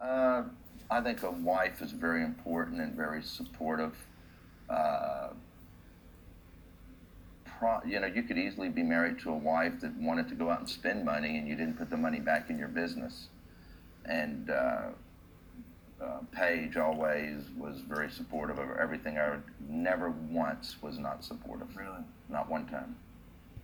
Uh, I think a wife is very important and very supportive. Uh, you know, you could easily be married to a wife that wanted to go out and spend money and you didn't put the money back in your business. And uh, uh, Paige always was very supportive of everything. I would, never once was not supportive. Really? Not one time.